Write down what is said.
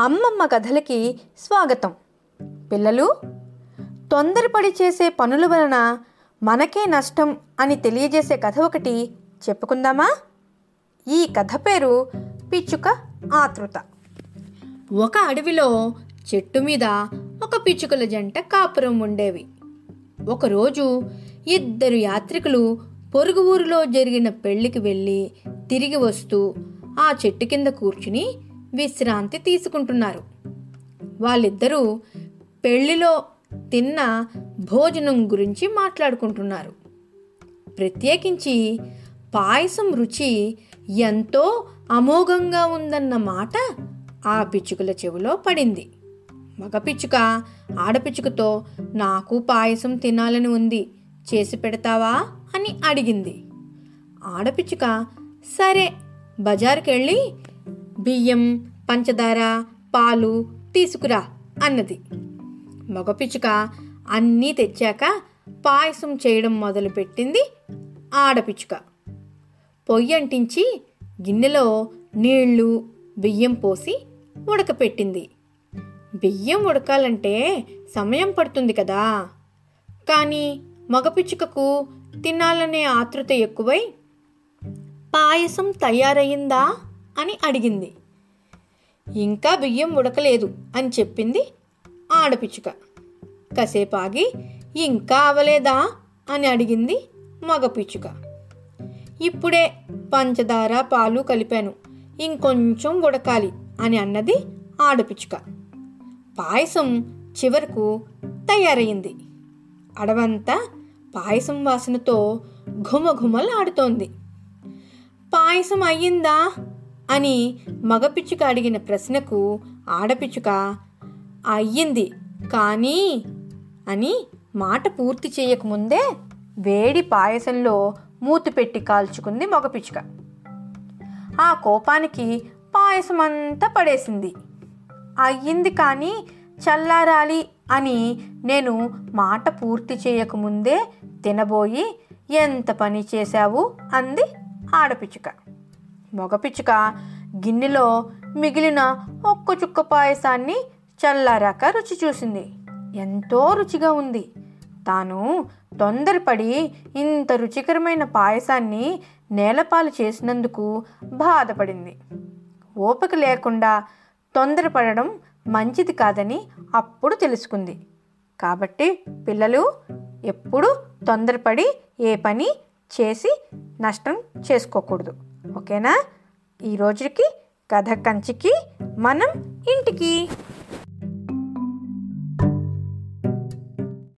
అమ్మమ్మ కథలకి స్వాగతం. పిల్లలు తొందరపడి చేసే పనుల వలన మనకే నష్టం అని తెలియజేసే కథ ఒకటి చెప్పుకుందామా? ఈ కథ పేరు పిచ్చుక ఆతృత ఒక అడవిలో చెట్టు మీద ఒక పిచ్చుకల జంట కాపురం ఉండేవి. ఒకరోజు ఇద్దరు యాత్రికులు పొరుగు ఊరిలో జరిగిన పెళ్ళికి వెళ్ళి తిరిగి వస్తూ ఆ చెట్టు కింద కూర్చుని విశ్రాంతి తీసుకుంటున్నారు. వాళ్ళిద్దరూ పెళ్ళిలో తిన్న భోజనం గురించి మాట్లాడుకుంటున్నారు. ప్రత్యేకించి పాయసం రుచి ఎంతో అమోఘంగా ఉందన్న మాట ఆ పిచ్చుకల చెవిలో పడింది. మగ పిచ్చుక ఆడపిచ్చుకతో నాకు పాయసం తినాలని ఉంది చేసి పెడతావా? అని అడిగింది. ఆడపిచ్చుక సరే బజారుకెళ్ళి బియ్యం పంచదార పాలు తీసుకురా అన్నది. మగపిచ్చుక అన్నీ తెచ్చాక పాయసం చేయడం మొదలుపెట్టింది ఆడపిచ్చుక పొయ్యి అంటించి గిన్నెలో నీళ్ళు బియ్యం పోసి ఉడకపెట్టింది. బియ్యం ఉడకాలంటే సమయం పడుతుంది కదా. కానీ మగపిచ్చుకకు తినాలనే ఆతృత ఎక్కువై పాయసం తయారయ్యిందా? అని అడిగింది. ఇంకా బియ్యం ఉడకలేదు అని చెప్పింది ఆడపిచ్చుక. కాసేపు ఆగి ఇంకా అవలేదా అని అడిగింది మగపిచ్చుక. ఇప్పుడే పంచదార పాలు కలిపాను. ఇంకొంచెం ఉడకాలి అని అన్నది ఆడపిచ్చుక. పాయసం చివరకు తయారయ్యింది అడవంతా పాయసం వాసనతో ఘుమఘుమలాడుతోంది. పాయసం అయ్యిందా? అని మగపిచ్చుక అడిగిన ప్రశ్నకు ఆడపిచ్చుక అయ్యింది కానీ అని మాట పూర్తి చేయకముందే వేడి పాయసంలో మూతి పెట్టి కాల్చుకుంది మగపిచ్చుక ఆ కోపానికి పాయసం అంతా పడేసింది. అయ్యింది కానీ చల్లారాలి అని నేను మాట పూర్తి చేయకముందే తినబోయి ఎంత పని చేశావు? అంది ఆడపిచ్చుక మగపిచ్చుక గిన్నెలో మిగిలిన ఒక్క చుక్క పాయసాన్ని చల్లారాక రుచి చూసింది. ఎంతో రుచిగా ఉంది. తాను తొందరపడి ఇంత రుచికరమైన పాయసాన్ని నేలపాలు చేసినందుకు బాధపడింది. ఓపిక లేకుండా తొందరపడడం మంచిది కాదని అప్పుడు తెలుసుకుంది. కాబట్టి పిల్లలు ఎప్పుడు తొందరపడి ఏ పని చేసి నష్టం చేసుకోకూడదు. ఓకేనా? ఈ రోజుకి కథ కంచికి మనం ఇంటికి.